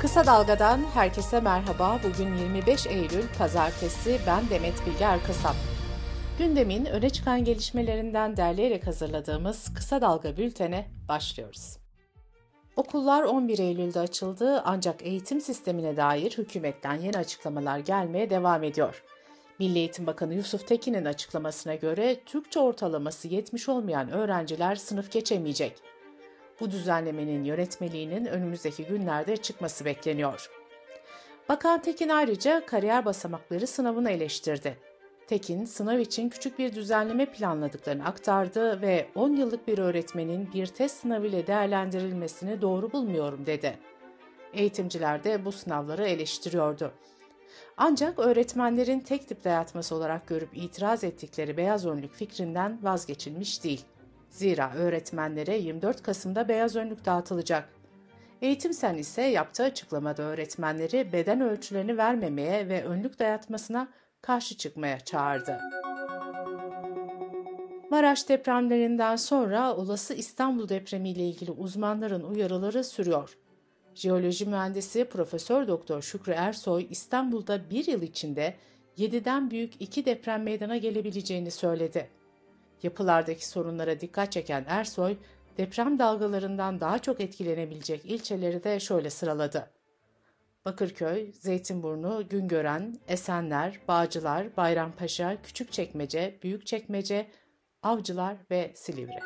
Kısa Dalga'dan herkese merhaba. Bugün 25 Eylül Pazartesi. Ben Demet Bilge Erkasap. Gündemin öne çıkan gelişmelerinden derleyerek hazırladığımız Kısa Dalga bültene başlıyoruz. Okullar 11 Eylül'de açıldı ancak eğitim sistemine dair hükümetten yeni açıklamalar gelmeye devam ediyor. Milli Eğitim Bakanı Yusuf Tekin'in açıklamasına göre Türkçe ortalaması 70 olmayan öğrenciler sınıf geçemeyecek. Bu düzenlemenin yönetmeliğinin önümüzdeki günlerde çıkması bekleniyor. Bakan Tekin ayrıca kariyer basamakları sınavını eleştirdi. Tekin, sınav için küçük bir düzenleme planladıklarını aktardı ve 10 yıllık bir öğretmenin bir test sınavı ile değerlendirilmesini doğru bulmuyorum dedi. Eğitimciler de bu sınavları eleştiriyordu. Ancak öğretmenlerin tek tip dayatması olarak görüp itiraz ettikleri beyaz önlük fikrinden vazgeçilmiş değil. Zira öğretmenlere 24 Kasım'da beyaz önlük dağıtılacak. Eğitim Sen ise yaptığı açıklamada öğretmenleri beden ölçülerini vermemeye ve önlük dayatmasına karşı çıkmaya çağırdı. Maraş depremlerinden sonra olası İstanbul depremi ile ilgili uzmanların uyarıları sürüyor. Jeoloji mühendisi Profesör Doktor Şükrü Ersoy İstanbul'da bir yıl içinde 7'den büyük iki deprem meydana gelebileceğini söyledi. Yapılardaki sorunlara dikkat çeken Ersoy, deprem dalgalarından daha çok etkilenebilecek ilçeleri de şöyle sıraladı. Bakırköy, Zeytinburnu, Güngören, Esenler, Bağcılar, Bayrampaşa, Küçükçekmece, Büyükçekmece, Avcılar ve Silivri.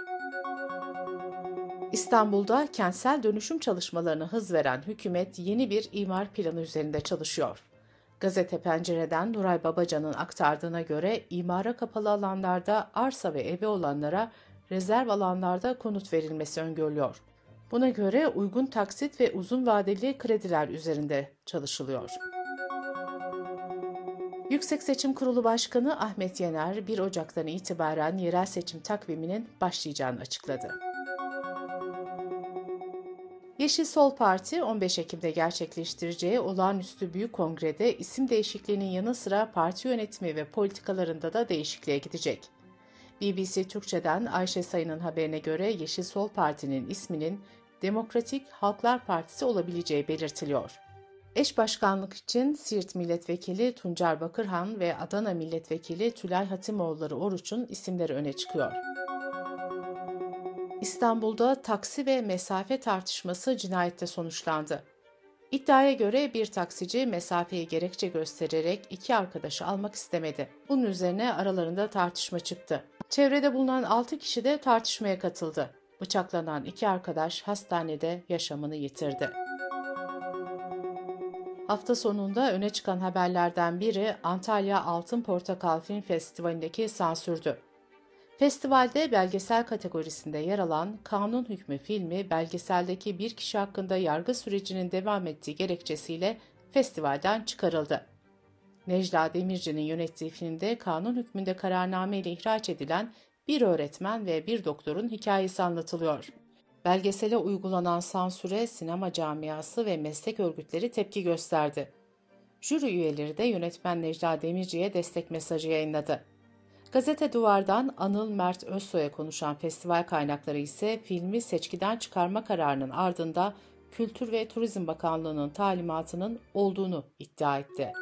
İstanbul'da kentsel dönüşüm çalışmalarına hız veren hükümet yeni bir imar planı üzerinde çalışıyor. Gazete Pencere'den Nuray Babacan'ın aktardığına göre imara kapalı alanlarda arsa ve evi olanlara rezerv alanlarda konut verilmesi öngörülüyor. Buna göre uygun taksit ve uzun vadeli krediler üzerinde çalışılıyor. Yüksek Seçim Kurulu Başkanı Ahmet Yener 1 Ocak'tan itibaren yerel seçim takviminin başlayacağını açıkladı. Yeşil Sol Parti 15 Ekim'de gerçekleştireceği olağanüstü büyük kongrede isim değişikliğinin yanı sıra parti yönetimi ve politikalarında da değişikliğe gidecek. BBC Türkçe'den Ayşe Sayın'ın haberine göre Yeşil Sol Parti'nin isminin Demokratik Halklar Partisi olabileceği belirtiliyor. Eş başkanlık için Siirt Milletvekili Tuncer Bakırhan ve Adana Milletvekili Tülay Hatimoğulları Oruç'un isimleri öne çıkıyor. İstanbul'da taksi ve mesafe tartışması cinayette sonuçlandı. İddiaya göre bir taksici mesafeyi gerekçe göstererek iki arkadaşı almak istemedi. Bunun üzerine aralarında tartışma çıktı. Çevrede bulunan 6 kişi de tartışmaya katıldı. Bıçaklanan iki arkadaş hastanede yaşamını yitirdi. Hafta sonunda öne çıkan haberlerden biri Antalya Altın Portakal Film Festivali'ndeki sansürdü. Festivalde belgesel kategorisinde yer alan Kanun Hükmü filmi belgeseldeki bir kişi hakkında yargı sürecinin devam ettiği gerekçesiyle festivalden çıkarıldı. Necla Demirci'nin yönettiği filmde kanun hükmünde kararname ile ihraç edilen bir öğretmen ve bir doktorun hikayesi anlatılıyor. Belgesele uygulanan sansüre sinema camiası ve meslek örgütleri tepki gösterdi. Jüri üyeleri de yönetmen Necla Demirci'ye destek mesajı yayınladı. Gazete Duvar'dan Anıl Mert Özsoy'a konuşan festival kaynakları ise filmi seçkiden çıkarma kararının ardında Kültür ve Turizm Bakanlığı'nın talimatının olduğunu iddia etti.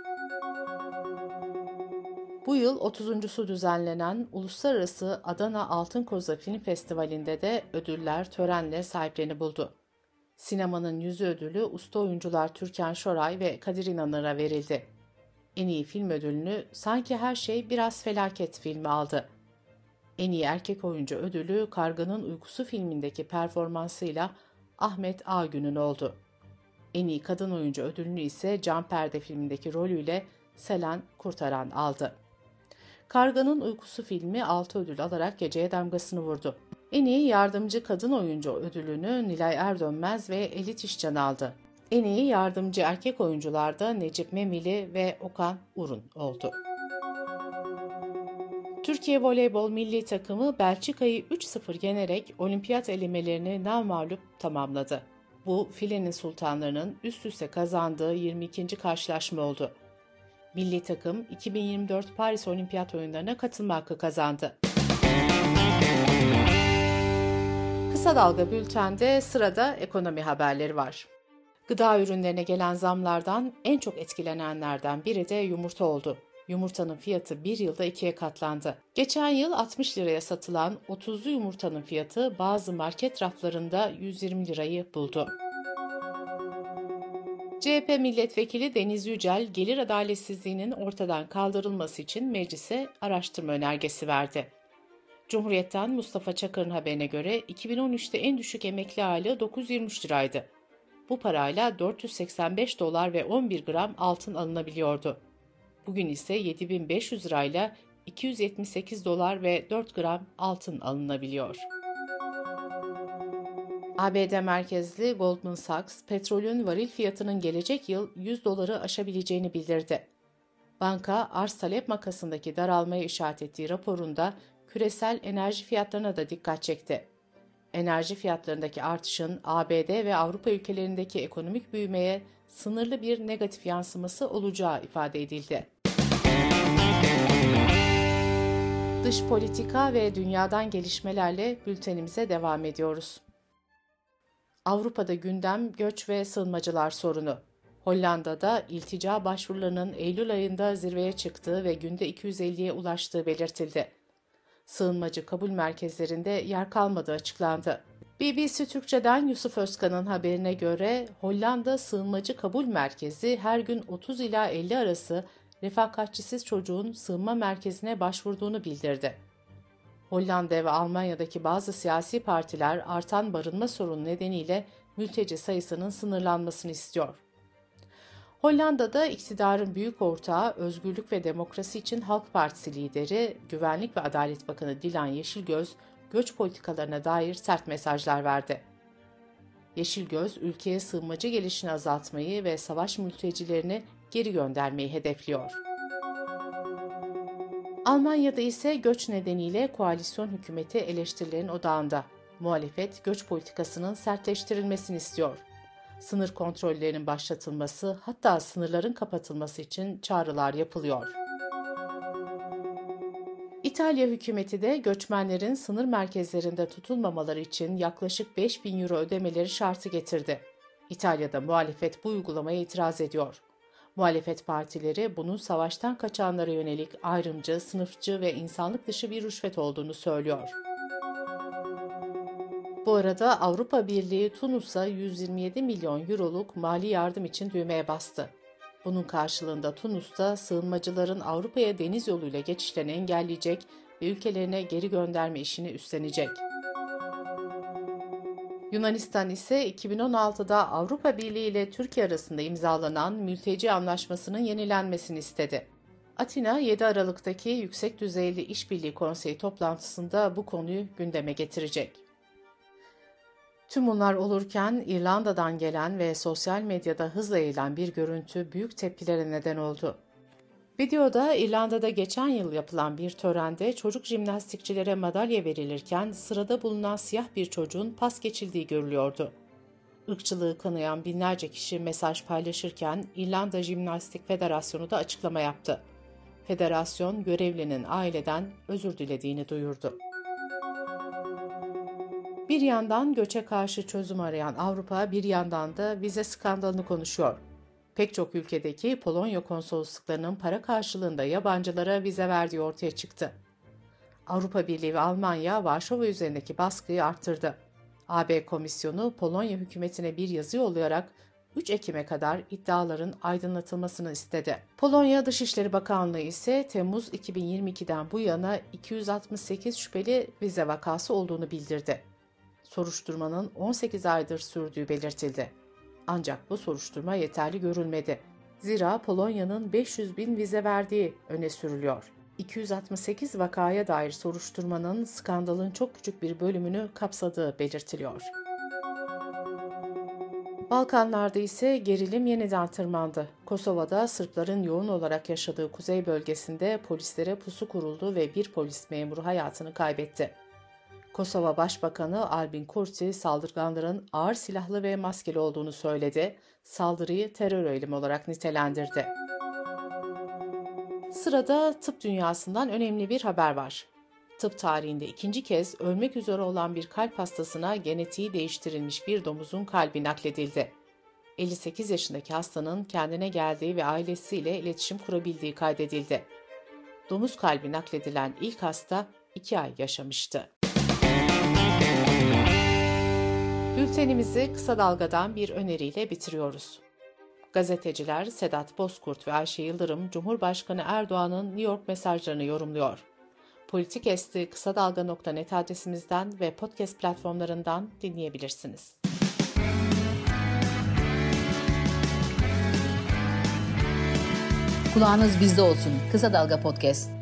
Bu yıl 30.sü düzenlenen Uluslararası Adana Altın Koza Film Festivali'nde de ödüller törenle sahiplerini buldu. Sinemanın yüzü ödülü usta oyuncular Türkan Şoray ve Kadir İnanır'a verildi. En iyi film ödülünü Sanki Her Şey Biraz Felaket filmi aldı. En iyi erkek oyuncu ödülü Karganın Uykusu filmindeki performansıyla Ahmet Ağgün'ün oldu. En iyi kadın oyuncu ödülünü ise Can Perde filmindeki rolüyle Selen Kurtaran aldı. Karganın Uykusu filmi 6 ödül alarak geceye damgasını vurdu. En iyi yardımcı kadın oyuncu ödülünü Nilay Erdönmez ve Elit İşcan aldı. En iyi yardımcı erkek oyuncularda Necip Memili ve Okan Urun oldu. Türkiye Voleybol Milli Takımı Belçika'yı 3-0 yenerek olimpiyat elemelerini namağlup tamamladı. Bu filenin sultanlarının üst üste kazandığı 22. karşılaşma oldu. Milli takım 2024 Paris Olimpiyat Oyunlarına katılma hakkı kazandı. Kısa Dalga Bülten'de sırada ekonomi haberleri var. Gıda ürünlerine gelen zamlardan en çok etkilenenlerden biri de yumurta oldu. Yumurtanın fiyatı bir yılda ikiye katlandı. Geçen yıl 60 liraya satılan 30'lu yumurtanın fiyatı bazı market raflarında 120 lirayı buldu. CHP milletvekili Deniz Yücel, gelir adaletsizliğinin ortadan kaldırılması için meclise araştırma önergesi verdi. Cumhuriyet'ten Mustafa Çakır'ın haberine göre 2013'te en düşük emekli aylığı 923 liraydı. Bu parayla 485 dolar ve 11 gram altın alınabiliyordu. Bugün ise 7500 lirayla 278 dolar ve 4 gram altın alınabiliyor. ABD merkezli Goldman Sachs, petrolün varil fiyatının gelecek yıl 100 doları aşabileceğini bildirdi. Banka, arz talep makasındaki daralmaya işaret ettiği raporunda küresel enerji fiyatlarına da dikkat çekti. Enerji fiyatlarındaki artışın ABD ve Avrupa ülkelerindeki ekonomik büyümeye sınırlı bir negatif yansıması olacağı ifade edildi. Dış politika ve dünyadan gelişmelerle bültenimize devam ediyoruz. Avrupa'da gündem göç ve sığınmacılar sorunu. Hollanda'da iltica başvurularının Eylül ayında zirveye çıktığı ve günde 250'ye ulaştığı belirtildi. Sığınmacı kabul merkezlerinde yer kalmadığı açıklandı. BBC Türkçe'den Yusuf Özkan'ın haberine göre Hollanda Sığınmacı Kabul Merkezi her gün 30 ila 50 arası refakatçisiz çocuğun sığınma merkezine başvurduğunu bildirdi. Hollanda ve Almanya'daki bazı siyasi partiler artan barınma sorunu nedeniyle mülteci sayısının sınırlanmasını istiyor. Hollanda'da iktidarın büyük ortağı Özgürlük ve Demokrasi için Halk Partisi lideri, Güvenlik ve Adalet Bakanı Dilan Yeşilgöz, göç politikalarına dair sert mesajlar verdi. Yeşilgöz, ülkeye sığınmacı gelişini azaltmayı ve savaş mültecilerini geri göndermeyi hedefliyor. Almanya'da ise göç nedeniyle koalisyon hükümeti eleştirilerin odağında. Muhalefet göç politikasının sertleştirilmesini istiyor. Sınır kontrollerinin başlatılması, hatta sınırların kapatılması için çağrılar yapılıyor. İtalya hükümeti de göçmenlerin sınır merkezlerinde tutulmamaları için yaklaşık 5 bin euro ödemeleri şartı getirdi. İtalya'da muhalefet bu uygulamaya itiraz ediyor. Muhalefet partileri bunun savaştan kaçanlara yönelik ayrımcı, sınıfçı ve insanlık dışı bir rüşvet olduğunu söylüyor. Bu arada Avrupa Birliği Tunus'a 127 milyon euroluk mali yardım için düğmeye bastı. Bunun karşılığında Tunus'ta sığınmacıların Avrupa'ya deniz yoluyla geçişlerini engelleyecek ve ülkelerine geri gönderme işini üstlenecek. Yunanistan ise 2016'da Avrupa Birliği ile Türkiye arasında imzalanan mülteci anlaşmasının yenilenmesini istedi. Atina 7 Aralık'taki Yüksek Düzeyli İşbirliği Konseyi toplantısında bu konuyu gündeme getirecek. Tüm bunlar olurken İrlanda'dan gelen ve sosyal medyada hızla yayılan bir görüntü büyük tepkilere neden oldu. Videoda İrlanda'da geçen yıl yapılan bir törende çocuk jimnastikçilere madalya verilirken sırada bulunan siyah bir çocuğun pas geçildiği görülüyordu. Irkçılığı kınayan binlerce kişi mesaj paylaşırken İrlanda Jimnastik Federasyonu da açıklama yaptı. Federasyon görevlinin aileden özür dilediğini duyurdu. Bir yandan göçe karşı çözüm arayan Avrupa bir yandan da vize skandalını konuşuyor. Pek çok ülkedeki Polonya konsolosluklarının para karşılığında yabancılara vize verdiği ortaya çıktı. Avrupa Birliği ve Almanya Varşova üzerindeki baskıyı arttırdı. AB Komisyonu Polonya hükümetine bir yazı yollayarak 3 Ekim'e kadar iddiaların aydınlatılmasını istedi. Polonya Dışişleri Bakanlığı ise Temmuz 2022'den bu yana 268 şüpheli vize vakası olduğunu bildirdi. Soruşturmanın 18 aydır sürdüğü belirtildi. Ancak bu soruşturma yeterli görülmedi. Zira Polonya'nın 500 bin vize verdiği öne sürülüyor. 268 vakaya dair soruşturmanın skandalın çok küçük bir bölümünü kapsadığı belirtiliyor. Balkanlarda ise gerilim yeniden tırmandı. Kosova'da Sırpların yoğun olarak yaşadığı kuzey bölgesinde polislere pusu kuruldu ve bir polis memuru hayatını kaybetti. Kosova Başbakanı Albin Kurti saldırganların ağır silahlı ve maskeli olduğunu söyledi, saldırıyı terör eylemi olarak nitelendirdi. Sırada tıp dünyasından önemli bir haber var. Tıp tarihinde ikinci kez ölmek üzere olan bir kalp hastasına genetiği değiştirilmiş bir domuzun kalbi nakledildi. 58 yaşındaki hastanın kendine geldiği ve ailesiyle iletişim kurabildiği kaydedildi. Domuz kalbi nakledilen ilk hasta 2 ay yaşamıştı. Bültenimizi kısa dalgadan bir öneriyle bitiriyoruz. Gazeteciler Sedat Bozkurt ve Ayşe Yıldırım, Cumhurbaşkanı Erdoğan'ın New York mesajlarını yorumluyor. Politik Esti kısa dalga.net adresimizden ve podcast platformlarından dinleyebilirsiniz. Kulağınız bizde olsun. Kısa Dalga Podcast.